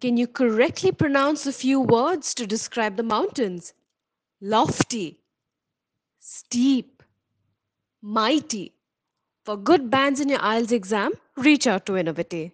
Can you correctly pronounce a few words to describe the mountains? Lofty, steep, mighty. For good bands in your IELTS exam, reach out to Innovate.